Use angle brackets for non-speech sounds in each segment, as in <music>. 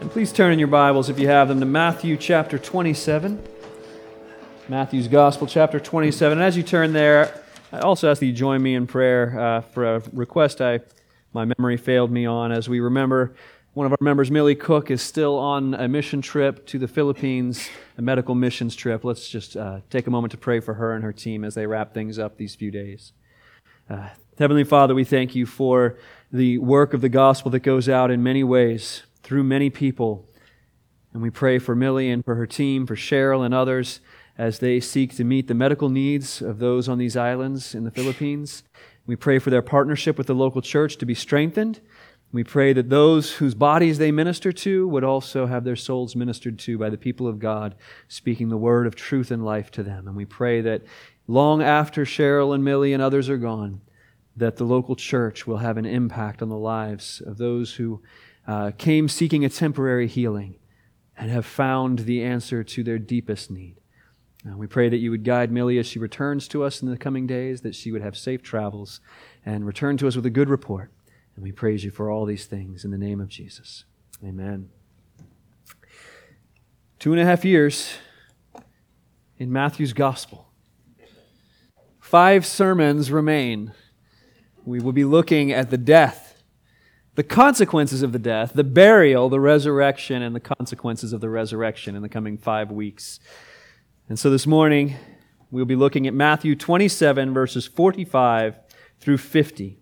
And please turn in your Bibles, if you have them, to Matthew chapter 27. Matthew's Gospel, chapter 27. And as you turn there, I also ask that you join me in prayer uh, for a request I, my memory failed me on as we remember one of our members, Millie Cook, is still on a mission trip to the Philippines, a medical missions trip. Let's just uh, take a moment to pray for her and her team as they wrap things up these few days. Uh, Heavenly Father, we thank you for the work of the gospel that goes out in many ways through many people. And we pray for Millie and for her team, for Cheryl and others as they seek to meet the medical needs of those on these islands in the Philippines. We pray for their partnership with the local church to be strengthened. We pray that those whose bodies they minister to would also have their souls ministered to by the people of God, speaking the word of truth and life to them. And we pray that long after Cheryl and Millie and others are gone, that the local church will have an impact on the lives of those who uh, came seeking a temporary healing and have found the answer to their deepest need. Uh, we pray that you would guide Millie as she returns to us in the coming days, that she would have safe travels and return to us with a good report. And we praise you for all these things in the name of Jesus. Amen. Two and a half years in Matthew's gospel. Five sermons remain. We will be looking at the death, the consequences of the death, the burial, the resurrection, and the consequences of the resurrection in the coming five weeks. And so this morning, we'll be looking at Matthew 27, verses 45 through 50.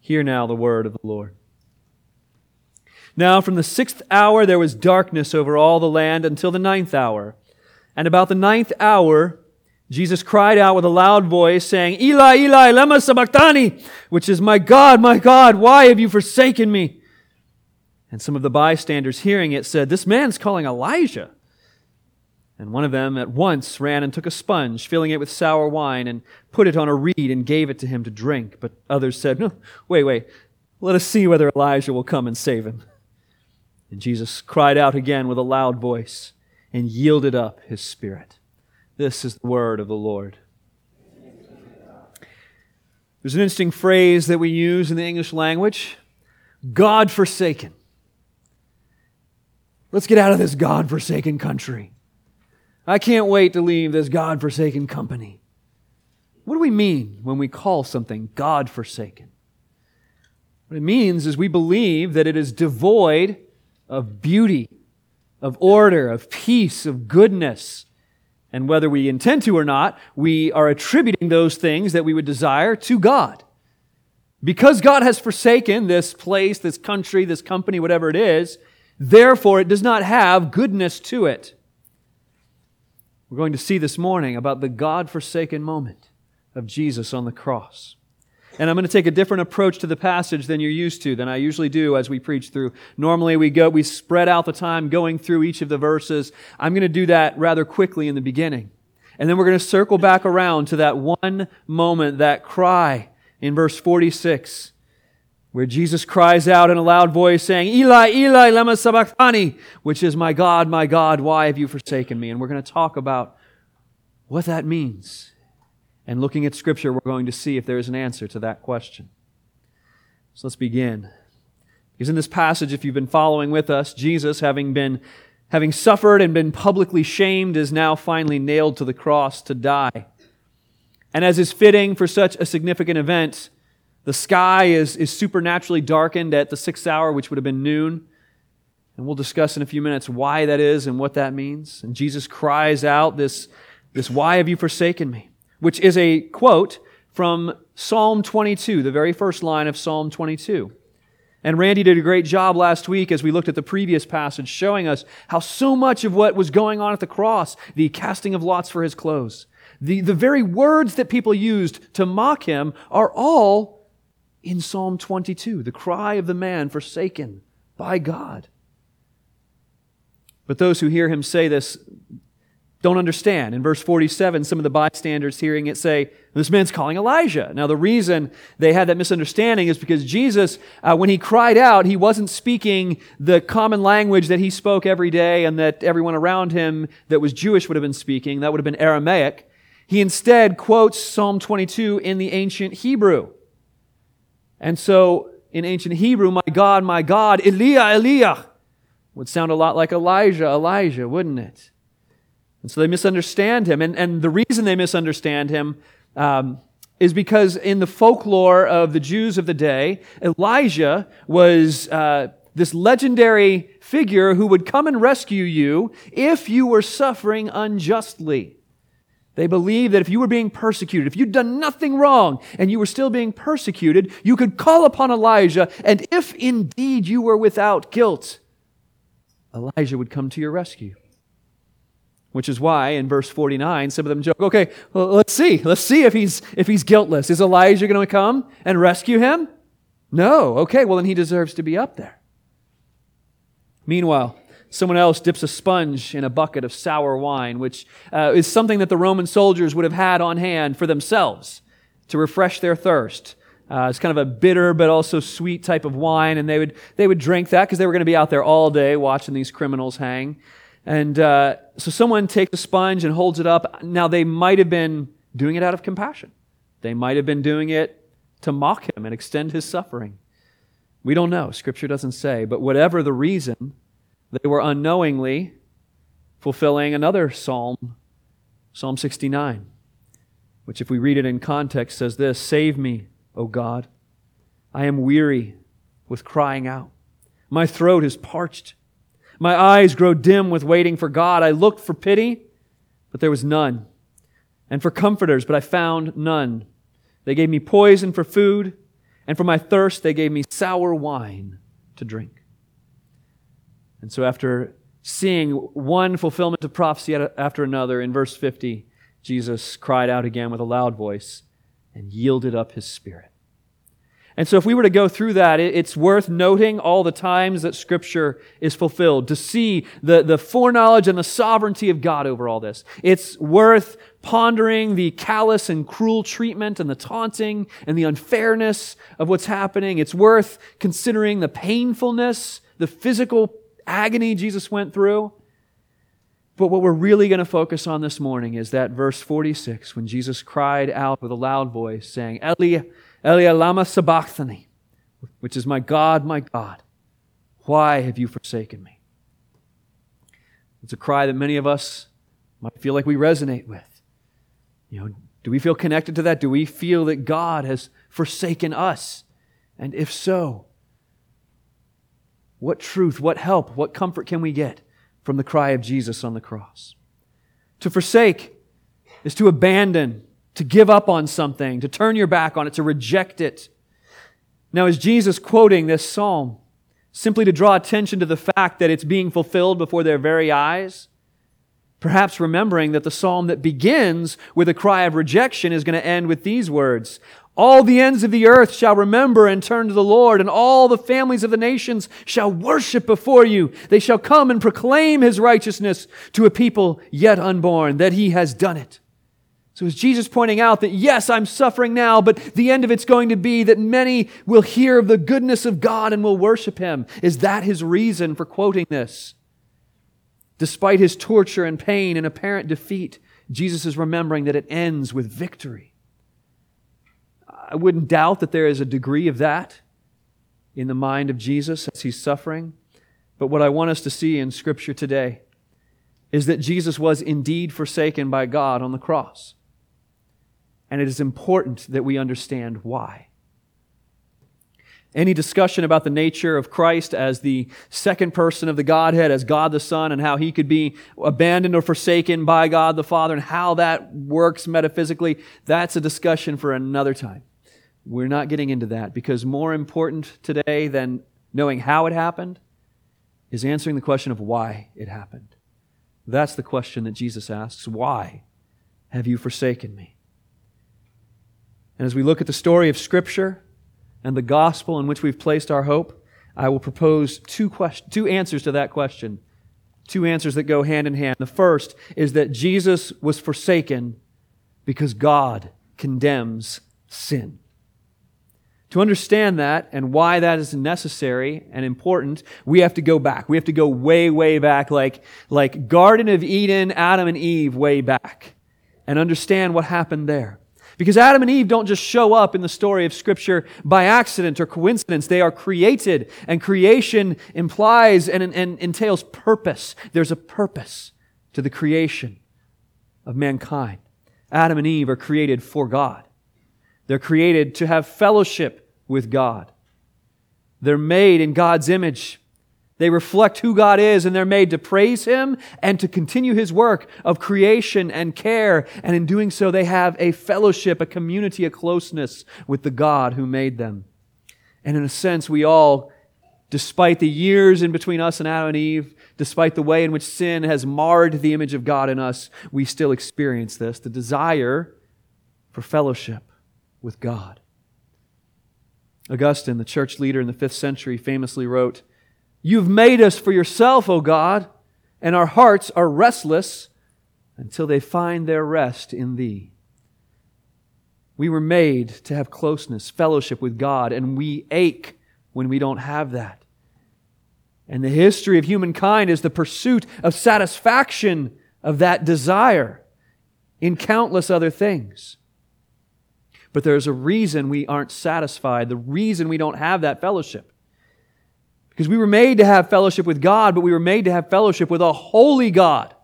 Hear now the word of the Lord. Now, from the sixth hour, there was darkness over all the land until the ninth hour. And about the ninth hour, Jesus cried out with a loud voice, saying, Eli, Eli, lema sabachthani, which is, My God, my God, why have you forsaken me? And some of the bystanders hearing it said, This man's calling Elijah. And one of them at once ran and took a sponge, filling it with sour wine, and put it on a reed and gave it to him to drink. But others said, No, wait, wait. Let us see whether Elijah will come and save him. And Jesus cried out again with a loud voice and yielded up his spirit. This is the word of the Lord. There's an interesting phrase that we use in the English language God forsaken. Let's get out of this God forsaken country. I can't wait to leave this God forsaken company. What do we mean when we call something God forsaken? What it means is we believe that it is devoid of beauty, of order, of peace, of goodness. And whether we intend to or not, we are attributing those things that we would desire to God. Because God has forsaken this place, this country, this company, whatever it is, therefore it does not have goodness to it. We're going to see this morning about the God forsaken moment of Jesus on the cross. And I'm going to take a different approach to the passage than you're used to, than I usually do as we preach through. Normally we go, we spread out the time going through each of the verses. I'm going to do that rather quickly in the beginning. And then we're going to circle back around to that one moment, that cry in verse 46 where Jesus cries out in a loud voice saying, Eli, Eli, lema sabachthani, which is, my God, my God, why have you forsaken me? And we're going to talk about what that means. And looking at Scripture, we're going to see if there is an answer to that question. So let's begin. Because in this passage, if you've been following with us, Jesus, having been having suffered and been publicly shamed, is now finally nailed to the cross to die. And as is fitting for such a significant event, the sky is, is supernaturally darkened at the sixth hour, which would have been noon. And we'll discuss in a few minutes why that is and what that means. And Jesus cries out this, this why have you forsaken me? Which is a quote from Psalm 22, the very first line of Psalm 22. And Randy did a great job last week as we looked at the previous passage, showing us how so much of what was going on at the cross, the casting of lots for his clothes, the, the very words that people used to mock him, are all in Psalm 22, the cry of the man forsaken by God. But those who hear him say this don't understand. In verse 47, some of the bystanders hearing it say, This man's calling Elijah. Now, the reason they had that misunderstanding is because Jesus, uh, when he cried out, he wasn't speaking the common language that he spoke every day and that everyone around him that was Jewish would have been speaking. That would have been Aramaic. He instead quotes Psalm 22 in the ancient Hebrew. And so in ancient Hebrew, my God, my God, Elia, Elia, Would sound a lot like Elijah, Elijah, wouldn't it? And so they misunderstand him. And, and the reason they misunderstand him um, is because in the folklore of the Jews of the day, Elijah was uh, this legendary figure who would come and rescue you if you were suffering unjustly. They believed that if you were being persecuted, if you'd done nothing wrong and you were still being persecuted, you could call upon Elijah, and if indeed you were without guilt, Elijah would come to your rescue. Which is why in verse 49, some of them joke, okay, well, let's see. Let's see if he's, if he's guiltless. Is Elijah going to come and rescue him? No. Okay, well, then he deserves to be up there. Meanwhile, someone else dips a sponge in a bucket of sour wine, which uh, is something that the Roman soldiers would have had on hand for themselves to refresh their thirst. Uh, it's kind of a bitter but also sweet type of wine, and they would, they would drink that because they were going to be out there all day watching these criminals hang. And uh, so someone takes a sponge and holds it up. Now, they might have been doing it out of compassion. They might have been doing it to mock him and extend his suffering. We don't know. Scripture doesn't say. But whatever the reason, they were unknowingly fulfilling another psalm, Psalm 69, which, if we read it in context, says this Save me, O God. I am weary with crying out. My throat is parched. My eyes grow dim with waiting for God. I looked for pity, but there was none, and for comforters, but I found none. They gave me poison for food, and for my thirst, they gave me sour wine to drink. And so, after seeing one fulfillment of prophecy after another, in verse 50, Jesus cried out again with a loud voice and yielded up his spirit. And so, if we were to go through that, it's worth noting all the times that Scripture is fulfilled, to see the, the foreknowledge and the sovereignty of God over all this. It's worth pondering the callous and cruel treatment and the taunting and the unfairness of what's happening. It's worth considering the painfulness, the physical agony Jesus went through. But what we're really going to focus on this morning is that verse 46 when Jesus cried out with a loud voice, saying, Eli, Eli lama sabachthani, which is my God, my God, why have you forsaken me? It's a cry that many of us might feel like we resonate with. You know, do we feel connected to that? Do we feel that God has forsaken us? And if so, what truth, what help, what comfort can we get from the cry of Jesus on the cross? To forsake is to abandon, to give up on something, to turn your back on it, to reject it. Now, is Jesus quoting this psalm simply to draw attention to the fact that it's being fulfilled before their very eyes? Perhaps remembering that the psalm that begins with a cry of rejection is going to end with these words All the ends of the earth shall remember and turn to the Lord, and all the families of the nations shall worship before you. They shall come and proclaim his righteousness to a people yet unborn, that he has done it. So is Jesus pointing out that yes, I'm suffering now, but the end of it's going to be that many will hear of the goodness of God and will worship him. Is that his reason for quoting this? Despite his torture and pain and apparent defeat, Jesus is remembering that it ends with victory. I wouldn't doubt that there is a degree of that in the mind of Jesus as he's suffering. But what I want us to see in Scripture today is that Jesus was indeed forsaken by God on the cross. And it is important that we understand why. Any discussion about the nature of Christ as the second person of the Godhead, as God the Son, and how he could be abandoned or forsaken by God the Father, and how that works metaphysically, that's a discussion for another time. We're not getting into that because more important today than knowing how it happened is answering the question of why it happened. That's the question that Jesus asks Why have you forsaken me? And as we look at the story of Scripture and the gospel in which we've placed our hope, I will propose two, question, two answers to that question. Two answers that go hand in hand. The first is that Jesus was forsaken because God condemns sin. To understand that and why that is necessary and important, we have to go back. We have to go way, way back, like, like Garden of Eden, Adam and Eve way back, and understand what happened there. Because Adam and Eve don't just show up in the story of Scripture by accident or coincidence. They are created, and creation implies and, and entails purpose. There's a purpose to the creation of mankind. Adam and Eve are created for God. They're created to have fellowship with God. They're made in God's image. They reflect who God is and they're made to praise Him and to continue His work of creation and care. And in doing so, they have a fellowship, a community, a closeness with the God who made them. And in a sense, we all, despite the years in between us and Adam and Eve, despite the way in which sin has marred the image of God in us, we still experience this the desire for fellowship with God. Augustine, the church leader in the fifth century, famously wrote, You've made us for yourself, O God, and our hearts are restless until they find their rest in Thee. We were made to have closeness, fellowship with God, and we ache when we don't have that. And the history of humankind is the pursuit of satisfaction of that desire in countless other things. But there's a reason we aren't satisfied, the reason we don't have that fellowship. Because we were made to have fellowship with God, but we were made to have fellowship with a holy God.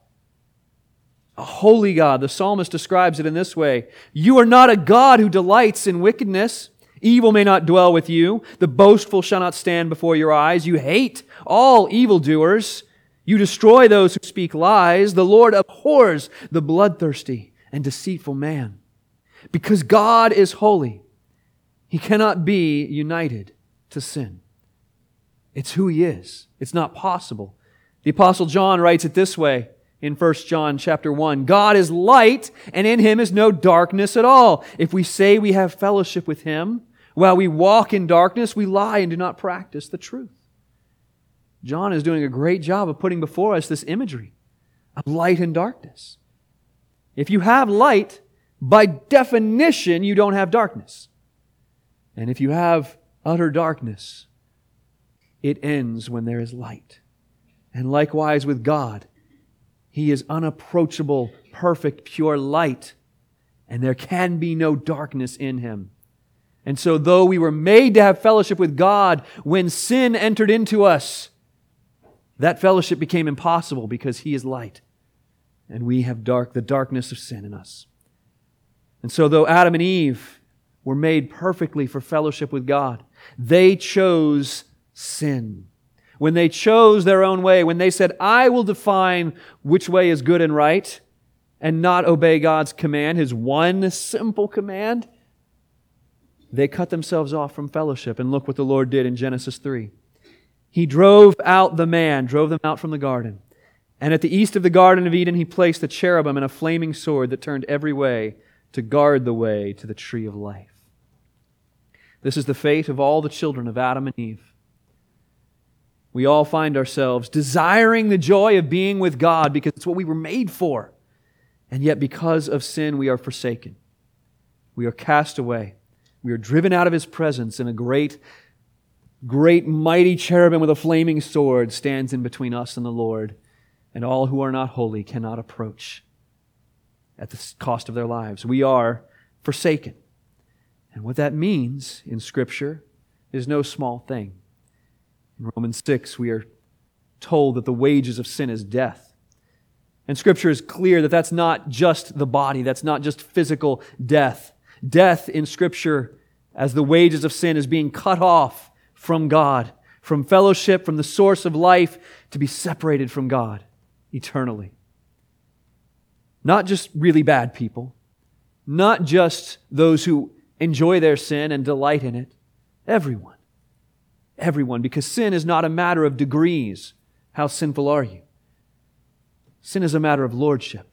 A holy God. The psalmist describes it in this way You are not a God who delights in wickedness. Evil may not dwell with you. The boastful shall not stand before your eyes. You hate all evildoers. You destroy those who speak lies. The Lord abhors the bloodthirsty and deceitful man. Because God is holy, he cannot be united to sin. It's who he is. It's not possible. The apostle John writes it this way in 1 John chapter 1. God is light and in him is no darkness at all. If we say we have fellowship with him while we walk in darkness, we lie and do not practice the truth. John is doing a great job of putting before us this imagery of light and darkness. If you have light, by definition, you don't have darkness. And if you have utter darkness, it ends when there is light. And likewise with God, He is unapproachable, perfect, pure light, and there can be no darkness in Him. And so, though we were made to have fellowship with God, when sin entered into us, that fellowship became impossible because He is light, and we have dark, the darkness of sin in us. And so, though Adam and Eve were made perfectly for fellowship with God, they chose sin. When they chose their own way, when they said, I will define which way is good and right, and not obey God's command, His one simple command, they cut themselves off from fellowship. And look what the Lord did in Genesis 3. He drove out the man, drove them out from the garden. And at the east of the Garden of Eden, he placed a cherubim and a flaming sword that turned every way to guard the way to the tree of life. This is the fate of all the children of Adam and Eve we all find ourselves desiring the joy of being with God because it's what we were made for. And yet, because of sin, we are forsaken. We are cast away. We are driven out of His presence, and a great, great, mighty cherubim with a flaming sword stands in between us and the Lord, and all who are not holy cannot approach at the cost of their lives. We are forsaken. And what that means in Scripture is no small thing. In Romans 6, we are told that the wages of sin is death. And Scripture is clear that that's not just the body, that's not just physical death. Death in Scripture, as the wages of sin, is being cut off from God, from fellowship, from the source of life, to be separated from God eternally. Not just really bad people, not just those who enjoy their sin and delight in it, everyone everyone because sin is not a matter of degrees. How sinful are you? Sin is a matter of lordship.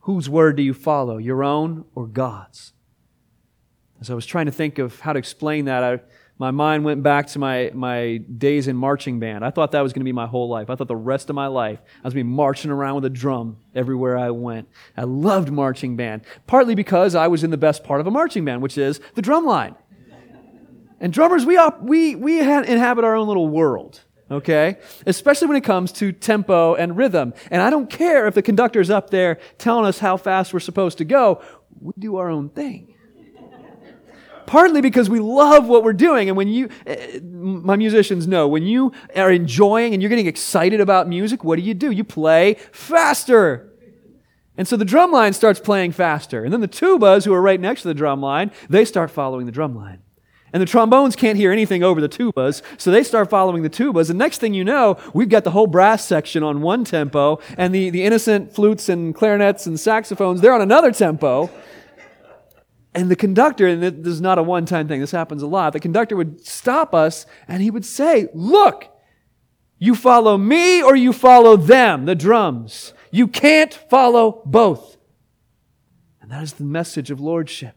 Whose word do you follow, your own or God's? As I was trying to think of how to explain that, I, my mind went back to my, my days in marching band. I thought that was going to be my whole life. I thought the rest of my life I was going to be marching around with a drum everywhere I went. I loved marching band, partly because I was in the best part of a marching band, which is the drum line. And drummers, we, op- we, we inhabit our own little world, okay? Especially when it comes to tempo and rhythm. And I don't care if the conductor's up there telling us how fast we're supposed to go. we do our own thing. Partly because we love what we're doing. And when you, eh, my musicians know, when you are enjoying and you're getting excited about music, what do you do? You play faster. And so the drum line starts playing faster. And then the tubas, who are right next to the drum line, they start following the drum line. And the trombones can't hear anything over the tubas, so they start following the tubas. And next thing you know, we've got the whole brass section on one tempo, and the, the innocent flutes and clarinets and saxophones, they're on another tempo. And the conductor, and this is not a one time thing, this happens a lot, the conductor would stop us and he would say, Look, you follow me or you follow them, the drums. You can't follow both. And that is the message of lordship.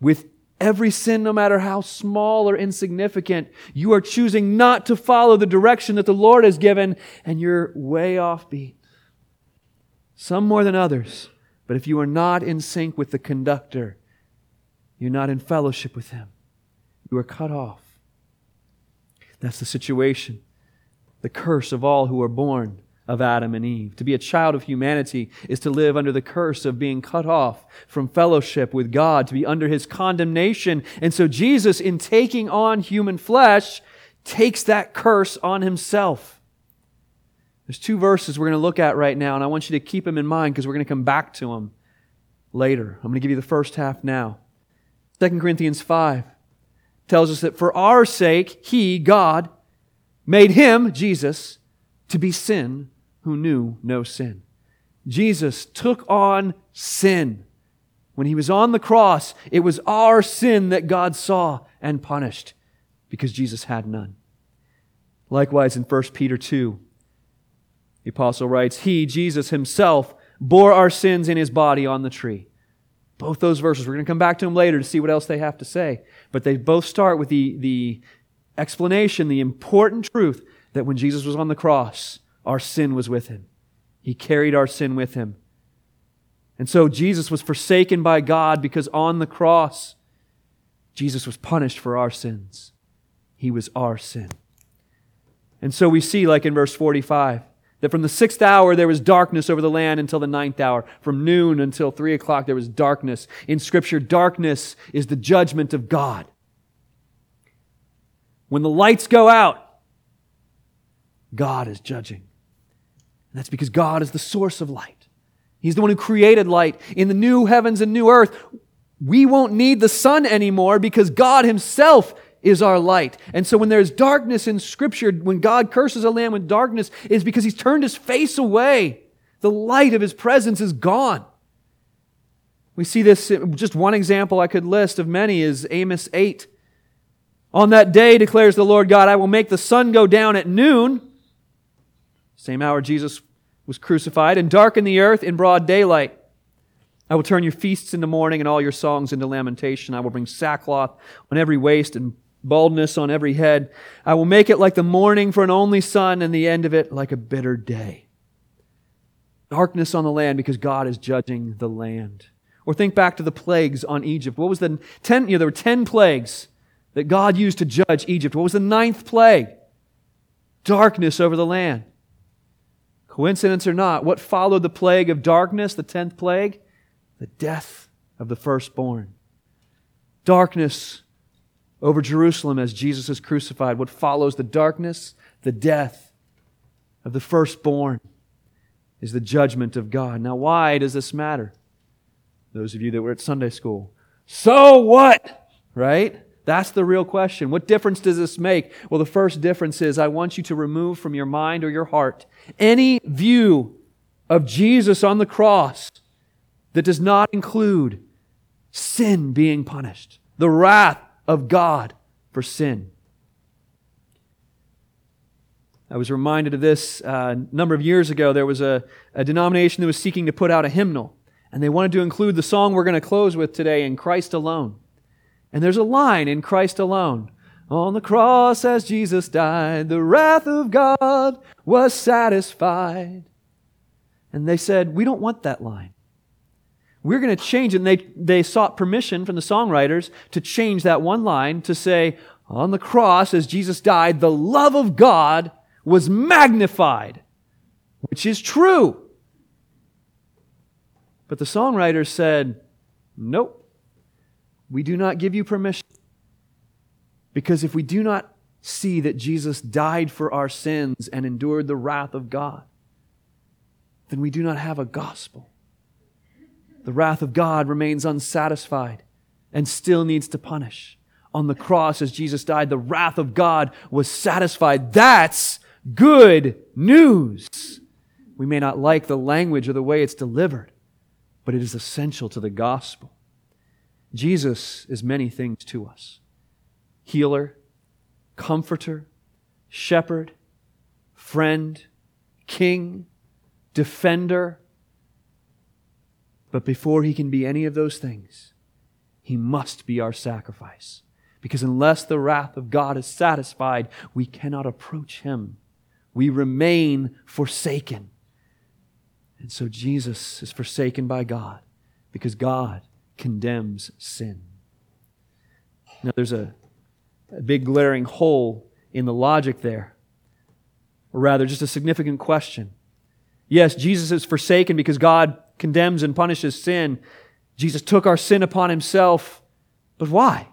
With every sin, no matter how small or insignificant, you are choosing not to follow the direction that the Lord has given, and you're way off beat. Some more than others. But if you are not in sync with the conductor, you're not in fellowship with him. You are cut off. That's the situation. The curse of all who are born of Adam and Eve. To be a child of humanity is to live under the curse of being cut off from fellowship with God, to be under his condemnation. And so Jesus, in taking on human flesh, takes that curse on himself. There's two verses we're going to look at right now, and I want you to keep them in mind because we're going to come back to them later. I'm going to give you the first half now. 2 Corinthians 5 tells us that for our sake, He, God, made Him, Jesus, to be sin who knew no sin. Jesus took on sin. When He was on the cross, it was our sin that God saw and punished because Jesus had none. Likewise, in 1 Peter 2, the apostle writes, He, Jesus himself, bore our sins in his body on the tree. Both those verses, we're going to come back to them later to see what else they have to say. But they both start with the, the explanation, the important truth that when Jesus was on the cross, our sin was with him. He carried our sin with him. And so Jesus was forsaken by God because on the cross, Jesus was punished for our sins. He was our sin. And so we see, like in verse 45, that from the sixth hour there was darkness over the land until the ninth hour. From noon until three o'clock there was darkness. In Scripture, darkness is the judgment of God. When the lights go out, God is judging. And that's because God is the source of light. He's the one who created light. In the new heavens and new earth, we won't need the sun anymore because God Himself is our light. And so when there's darkness in Scripture, when God curses a land with darkness, is because He's turned His face away. The light of His presence is gone. We see this, just one example I could list of many is Amos 8. On that day, declares the Lord God, I will make the sun go down at noon, same hour Jesus was crucified, and darken the earth in broad daylight. I will turn your feasts into mourning and all your songs into lamentation. I will bring sackcloth on every waist and baldness on every head. I will make it like the morning for an only son, and the end of it like a bitter day. Darkness on the land because God is judging the land. Or think back to the plagues on Egypt. What was the ten? You know, there were ten plagues that God used to judge Egypt. What was the ninth plague? Darkness over the land. Coincidence or not, what followed the plague of darkness, the tenth plague? The death of the firstborn. Darkness over Jerusalem as Jesus is crucified. What follows the darkness, the death of the firstborn, is the judgment of God. Now, why does this matter? Those of you that were at Sunday school. So what? Right? That's the real question. What difference does this make? Well, the first difference is I want you to remove from your mind or your heart any view of Jesus on the cross that does not include sin being punished, the wrath of God for sin. I was reminded of this uh, a number of years ago. There was a, a denomination that was seeking to put out a hymnal, and they wanted to include the song we're going to close with today, In Christ Alone. And there's a line in Christ Alone. On the cross as Jesus died, the wrath of God was satisfied. And they said, We don't want that line. We're going to change it. And they, they sought permission from the songwriters to change that one line to say, on the cross, as Jesus died, the love of God was magnified, which is true. But the songwriters said, Nope. We do not give you permission. Because if we do not see that Jesus died for our sins and endured the wrath of God, then we do not have a gospel. The wrath of God remains unsatisfied and still needs to punish. On the cross, as Jesus died, the wrath of God was satisfied. That's good news. We may not like the language or the way it's delivered, but it is essential to the gospel. Jesus is many things to us healer, comforter, shepherd, friend, king, defender. But before he can be any of those things, he must be our sacrifice. Because unless the wrath of God is satisfied, we cannot approach him. We remain forsaken. And so Jesus is forsaken by God because God condemns sin. Now, there's a, a big glaring hole in the logic there, or rather, just a significant question. Yes, Jesus is forsaken because God condemns and punishes sin. Jesus took our sin upon himself, but why?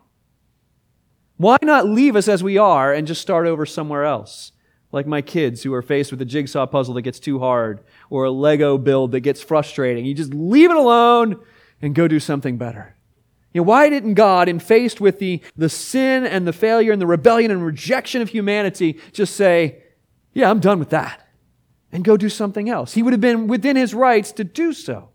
Why not leave us as we are and just start over somewhere else? Like my kids who are faced with a jigsaw puzzle that gets too hard or a Lego build that gets frustrating. You just leave it alone and go do something better. You know, why didn't God, in faced with the, the sin and the failure and the rebellion and rejection of humanity, just say, Yeah, I'm done with that, and go do something else? He would have been within his rights to do so.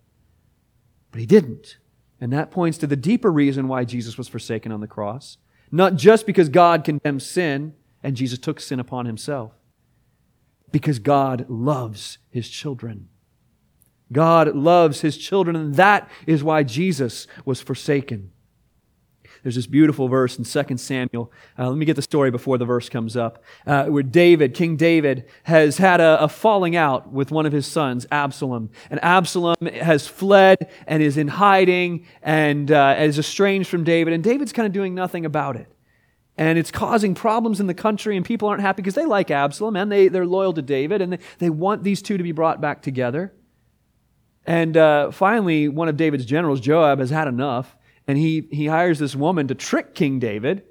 But he didn't. And that points to the deeper reason why Jesus was forsaken on the cross. Not just because God condemns sin and Jesus took sin upon himself, because God loves his children. God loves his children, and that is why Jesus was forsaken. There's this beautiful verse in 2 Samuel. Uh, let me get the story before the verse comes up. Uh, where David, King David, has had a, a, falling out with one of his sons, Absalom. And Absalom has fled and is in hiding and uh, is estranged from David. And David's kind of doing nothing about it. And it's causing problems in the country, and people aren't happy because they like Absalom and they, they're loyal to David, and they, they want these two to be brought back together. And uh, finally, one of David's generals, Joab, has had enough, and he, he hires this woman to trick King David.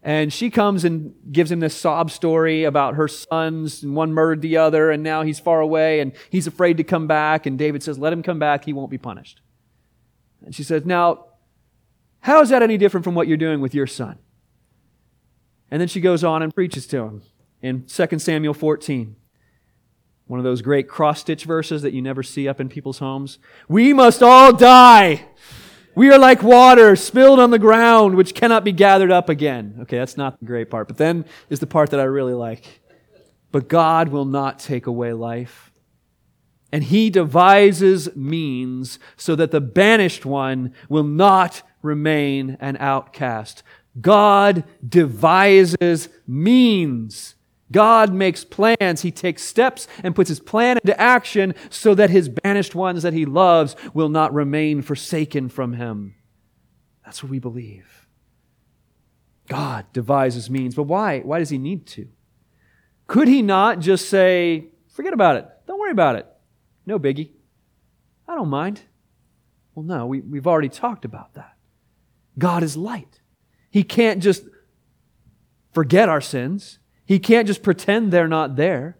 And she comes and gives him this sob story about her sons, and one murdered the other, and now he's far away, and he's afraid to come back. And David says, Let him come back, he won't be punished. And she says, Now, how is that any different from what you're doing with your son? And then she goes on and preaches to him in 2 Samuel 14. One of those great cross stitch verses that you never see up in people's homes. We must all die. We are like water spilled on the ground, which cannot be gathered up again. Okay, that's not the great part. But then is the part that I really like. But God will not take away life. And he devises means so that the banished one will not remain an outcast. God devises means God makes plans. He takes steps and puts his plan into action so that his banished ones that he loves will not remain forsaken from him. That's what we believe. God devises means. But why? Why does he need to? Could he not just say, forget about it. Don't worry about it. No biggie. I don't mind. Well, no, we, we've already talked about that. God is light. He can't just forget our sins. He can't just pretend they're not there.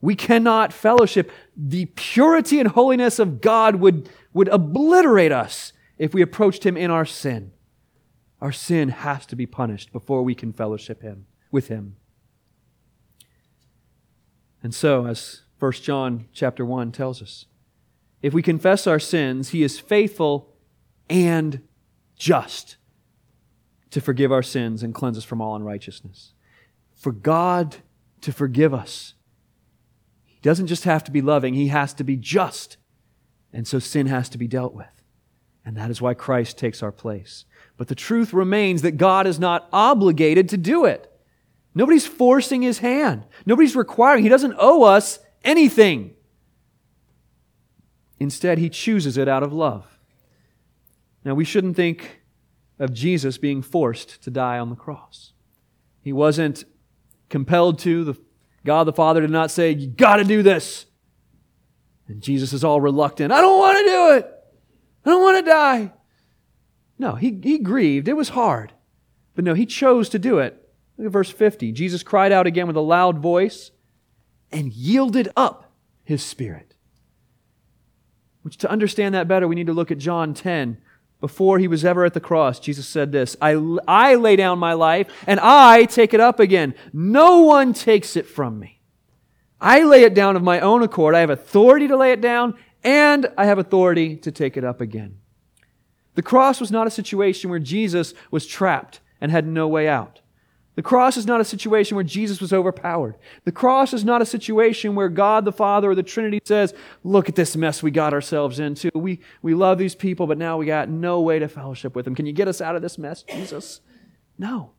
We cannot fellowship. The purity and holiness of God would, would obliterate us if we approached Him in our sin. Our sin has to be punished before we can fellowship Him with Him. And so, as 1 John chapter 1 tells us, if we confess our sins, He is faithful and just to forgive our sins and cleanse us from all unrighteousness for God to forgive us, He doesn't just have to be loving, He has to be just. And so sin has to be dealt with. And that is why Christ takes our place. But the truth remains that God is not obligated to do it. Nobody's forcing his hand. Nobody's requiring. He doesn't owe us anything. Instead, he chooses it out of love. Now, we shouldn't think of Jesus being forced to die on the cross. He wasn't compelled to. The, God the Father did not say, You got to do this. And Jesus is all reluctant. I don't want to do it. I don't want to die. No, he, he grieved. It was hard. But no, he chose to do it. Look at verse 50. Jesus cried out again with a loud voice and yielded up his spirit. Which, to understand that better, we need to look at John 10. Before he was ever at the cross, Jesus said this I, I lay down my life and I take it up again. No one takes it from me. I lay it down of my own accord. I have authority to lay it down and I have authority to take it up again. The cross was not a situation where Jesus was trapped and had no way out. The cross is not a situation where Jesus was overpowered. The cross is not a situation where God the Father or the Trinity says, Look at this mess we got ourselves into. We, we love these people, but now we got no way to fellowship with them. Can you get us out of this mess, Jesus? No.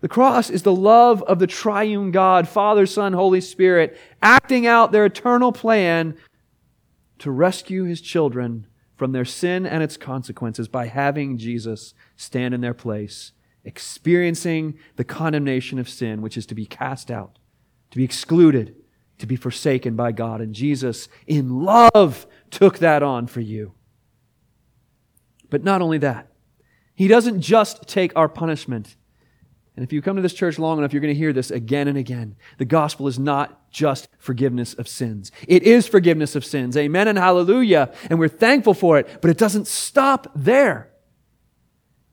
The cross is the love of the triune God, Father, Son, Holy Spirit, acting out their eternal plan to rescue his children from their sin and its consequences by having Jesus stand in their place experiencing the condemnation of sin, which is to be cast out, to be excluded, to be forsaken by God. And Jesus, in love, took that on for you. But not only that, He doesn't just take our punishment. And if you come to this church long enough, you're going to hear this again and again. The gospel is not just forgiveness of sins. It is forgiveness of sins. Amen and hallelujah. And we're thankful for it, but it doesn't stop there.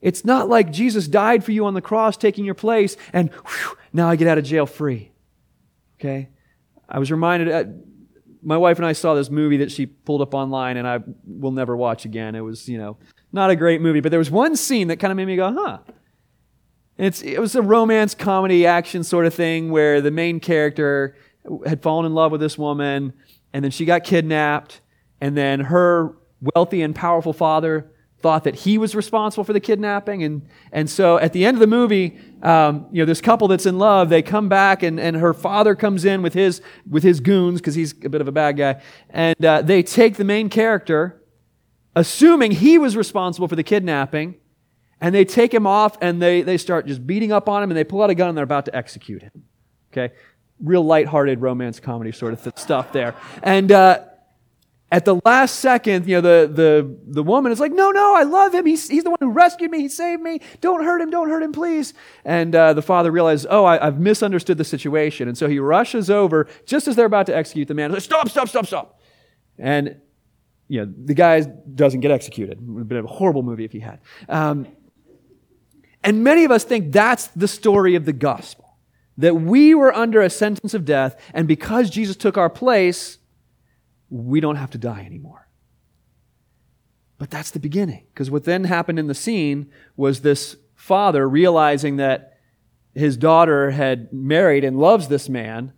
It's not like Jesus died for you on the cross, taking your place, and whew, now I get out of jail free. Okay? I was reminded, uh, my wife and I saw this movie that she pulled up online, and I will never watch again. It was, you know, not a great movie, but there was one scene that kind of made me go, huh. It's, it was a romance, comedy, action sort of thing where the main character had fallen in love with this woman, and then she got kidnapped, and then her wealthy and powerful father thought that he was responsible for the kidnapping. And, and so at the end of the movie, um, you know, this couple that's in love, they come back and, and her father comes in with his, with his goons because he's a bit of a bad guy. And uh, they take the main character, assuming he was responsible for the kidnapping, and they take him off and they, they start just beating up on him and they pull out a gun and they're about to execute him. Okay? Real light-hearted romance comedy sort of th- stuff there. And, uh, at the last second, you know, the, the, the woman is like, no, no, I love him. He's, he's the one who rescued me. He saved me. Don't hurt him. Don't hurt him, please. And uh, the father realizes, oh, I, have misunderstood the situation. And so he rushes over just as they're about to execute the man. Like, stop, stop, stop, stop. And, you know, the guy doesn't get executed. It would have been a horrible movie if he had. Um, and many of us think that's the story of the gospel. That we were under a sentence of death, and because Jesus took our place, we don't have to die anymore. But that's the beginning. Because what then happened in the scene was this father realizing that his daughter had married and loves this man,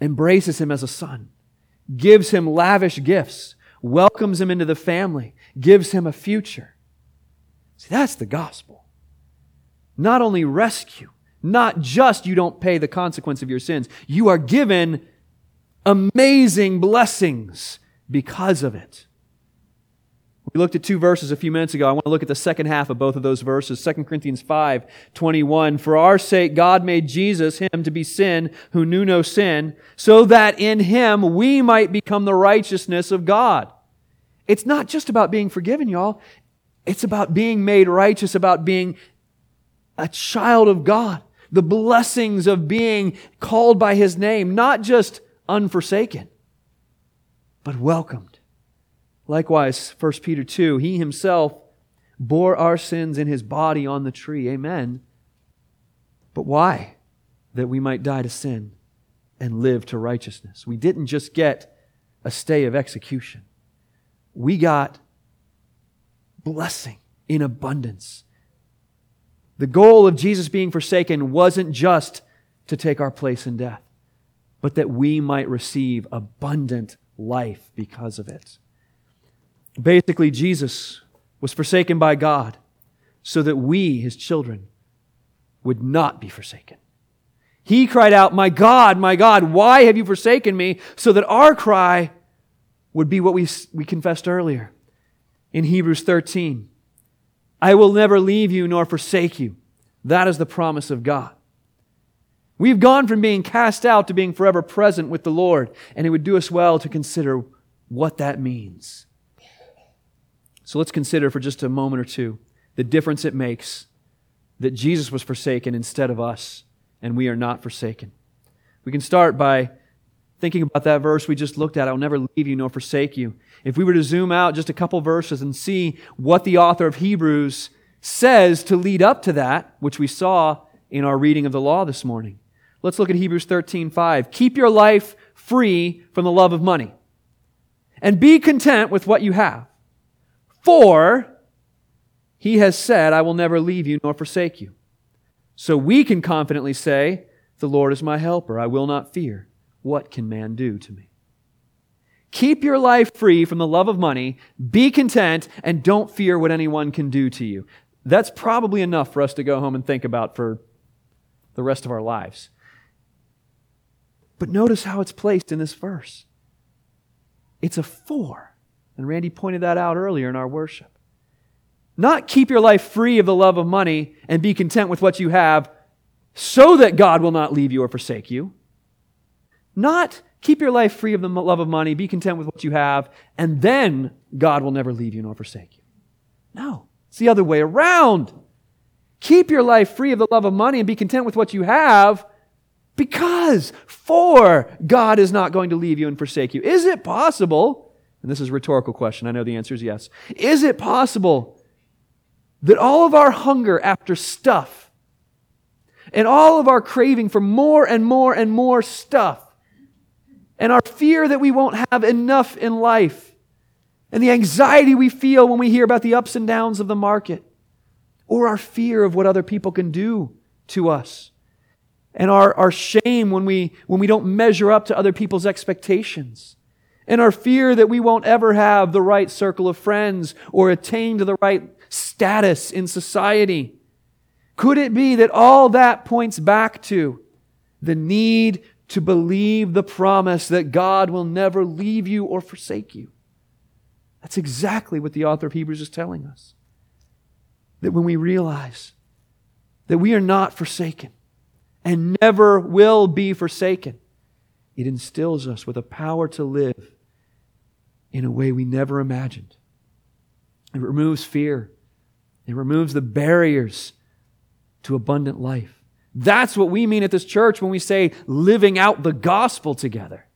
embraces him as a son, gives him lavish gifts, welcomes him into the family, gives him a future. See, that's the gospel. Not only rescue, not just you don't pay the consequence of your sins, you are given amazing blessings because of it. We looked at two verses a few minutes ago. I want to look at the second half of both of those verses. 2 Corinthians 5, 21. For our sake, God made Jesus, him, to be sin who knew no sin, so that in him we might become the righteousness of God. It's not just about being forgiven, y'all. It's about being made righteous, about being a child of God. The blessings of being called by his name, not just unforsaken, but welcomed. Likewise, 1 Peter 2, he himself bore our sins in his body on the tree. Amen. But why? That we might die to sin and live to righteousness. We didn't just get a stay of execution, we got blessing in abundance. The goal of Jesus being forsaken wasn't just to take our place in death but that we might receive abundant life because of it. Basically, Jesus was forsaken by God so that we, his children, would not be forsaken. He cried out, My God, my God, why have you forsaken me? So that our cry would be what we, we confessed earlier in Hebrews 13 I will never leave you nor forsake you. That is the promise of God. We've gone from being cast out to being forever present with the Lord, and it would do us well to consider what that means. So let's consider for just a moment or two the difference it makes that Jesus was forsaken instead of us, and we are not forsaken. We can start by thinking about that verse we just looked at I'll never leave you nor forsake you. If we were to zoom out just a couple verses and see what the author of Hebrews says to lead up to that, which we saw in our reading of the law this morning. Let's look at Hebrews 13 5. Keep your life free from the love of money, and be content with what you have. For he has said, I will never leave you nor forsake you. So we can confidently say, The Lord is my helper. I will not fear. What can man do to me? Keep your life free from the love of money, be content, and don't fear what anyone can do to you. That's probably enough for us to go home and think about for the rest of our lives. But notice how it's placed in this verse. It's a four. And Randy pointed that out earlier in our worship. Not keep your life free of the love of money and be content with what you have so that God will not leave you or forsake you. Not keep your life free of the love of money, be content with what you have, and then God will never leave you nor forsake you. No, it's the other way around. Keep your life free of the love of money and be content with what you have because, for God is not going to leave you and forsake you. Is it possible? And this is a rhetorical question. I know the answer is yes. Is it possible that all of our hunger after stuff and all of our craving for more and more and more stuff and our fear that we won't have enough in life and the anxiety we feel when we hear about the ups and downs of the market or our fear of what other people can do to us and our, our shame when we, when we don't measure up to other people's expectations, and our fear that we won't ever have the right circle of friends or attain to the right status in society. Could it be that all that points back to the need to believe the promise that God will never leave you or forsake you? That's exactly what the author of Hebrews is telling us. That when we realize that we are not forsaken, and never will be forsaken. It instills us with a power to live in a way we never imagined. It removes fear. It removes the barriers to abundant life. That's what we mean at this church when we say living out the gospel together.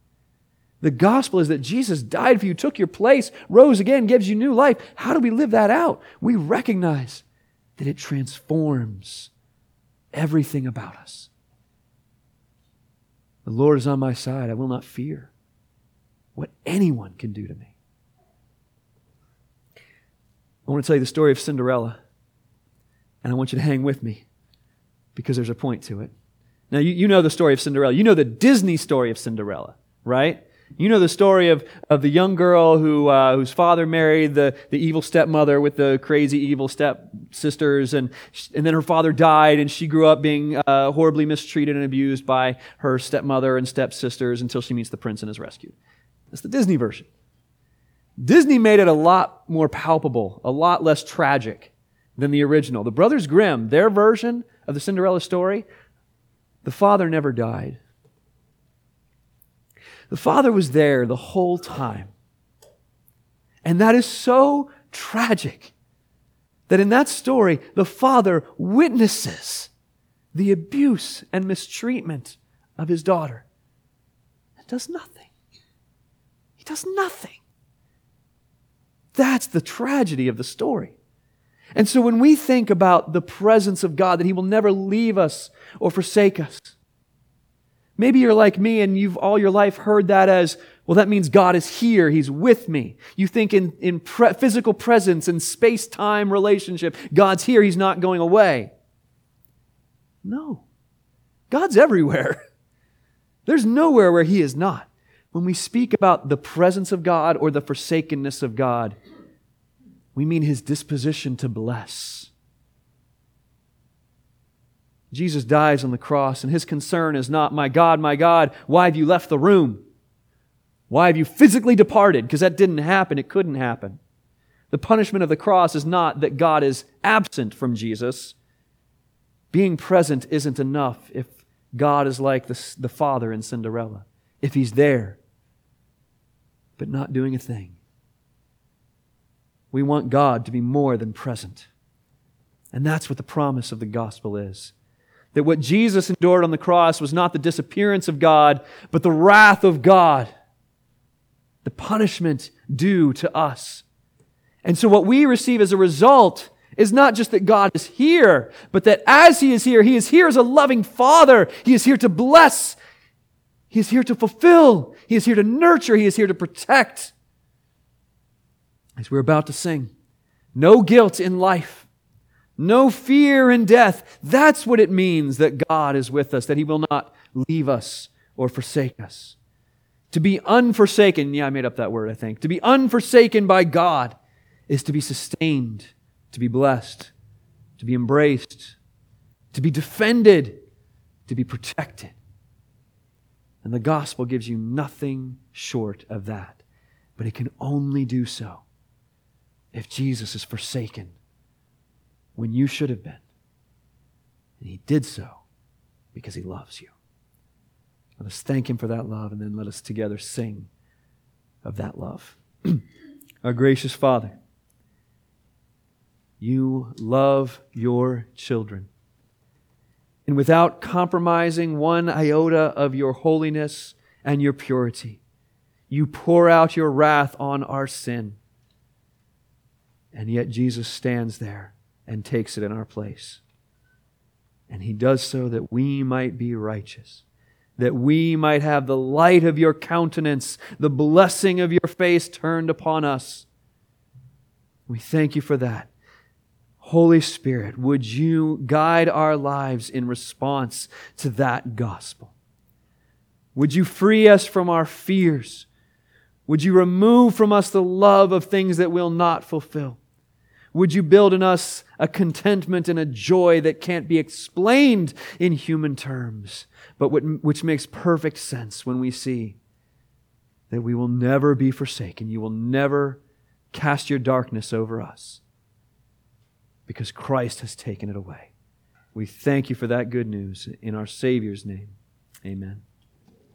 The gospel is that Jesus died for you, took your place, rose again, gives you new life. How do we live that out? We recognize that it transforms everything about us. The Lord is on my side. I will not fear what anyone can do to me. I want to tell you the story of Cinderella, and I want you to hang with me because there's a point to it. Now, you, you know the story of Cinderella. You know the Disney story of Cinderella, right? You know the story of, of the young girl who, uh, whose father married the, the evil stepmother with the crazy evil stepsisters, and, and then her father died, and she grew up being uh, horribly mistreated and abused by her stepmother and stepsisters until she meets the prince and is rescued. That's the Disney version. Disney made it a lot more palpable, a lot less tragic than the original. The Brothers Grimm, their version of the Cinderella story, the father never died. The Father was there the whole time. And that is so tragic that in that story, the Father witnesses the abuse and mistreatment of his daughter and does nothing. He does nothing. That's the tragedy of the story. And so when we think about the presence of God, that He will never leave us or forsake us, Maybe you're like me and you've all your life heard that as, well, that means God is here. He's with me. You think in, in pre- physical presence and space time relationship, God's here. He's not going away. No. God's everywhere. <laughs> There's nowhere where He is not. When we speak about the presence of God or the forsakenness of God, we mean His disposition to bless Jesus dies on the cross, and his concern is not, My God, my God, why have you left the room? Why have you physically departed? Because that didn't happen. It couldn't happen. The punishment of the cross is not that God is absent from Jesus. Being present isn't enough if God is like the, the father in Cinderella. If he's there, but not doing a thing. We want God to be more than present. And that's what the promise of the gospel is. That what Jesus endured on the cross was not the disappearance of God, but the wrath of God, the punishment due to us. And so what we receive as a result is not just that God is here, but that as He is here, He is here as a loving Father. He is here to bless. He is here to fulfill. He is here to nurture. He is here to protect. As we're about to sing, no guilt in life, no fear in death. That's what it means that God is with us, that He will not leave us or forsake us. To be unforsaken, yeah, I made up that word, I think. To be unforsaken by God is to be sustained to be blessed, to be embraced, to be defended, to be protected. And the gospel gives you nothing short of that. But it can only do so if Jesus is forsaken when you should have been. And he did so because he loves you. Let us thank him for that love, and then let us together sing of that love. <clears throat> Our gracious Father, you love your children. And without compromising one iota of your holiness and your purity, you pour out your wrath on our sin. And yet Jesus stands there and takes it in our place. And he does so that we might be righteous, that we might have the light of your countenance, the blessing of your face turned upon us. We thank you for that. Holy Spirit, would you guide our lives in response to that gospel? Would you free us from our fears? Would you remove from us the love of things that will not fulfill? Would you build in us a contentment and a joy that can't be explained in human terms, but which makes perfect sense when we see that we will never be forsaken? You will never cast your darkness over us because Christ has taken it away. We thank you for that good news in our Savior's name. Amen.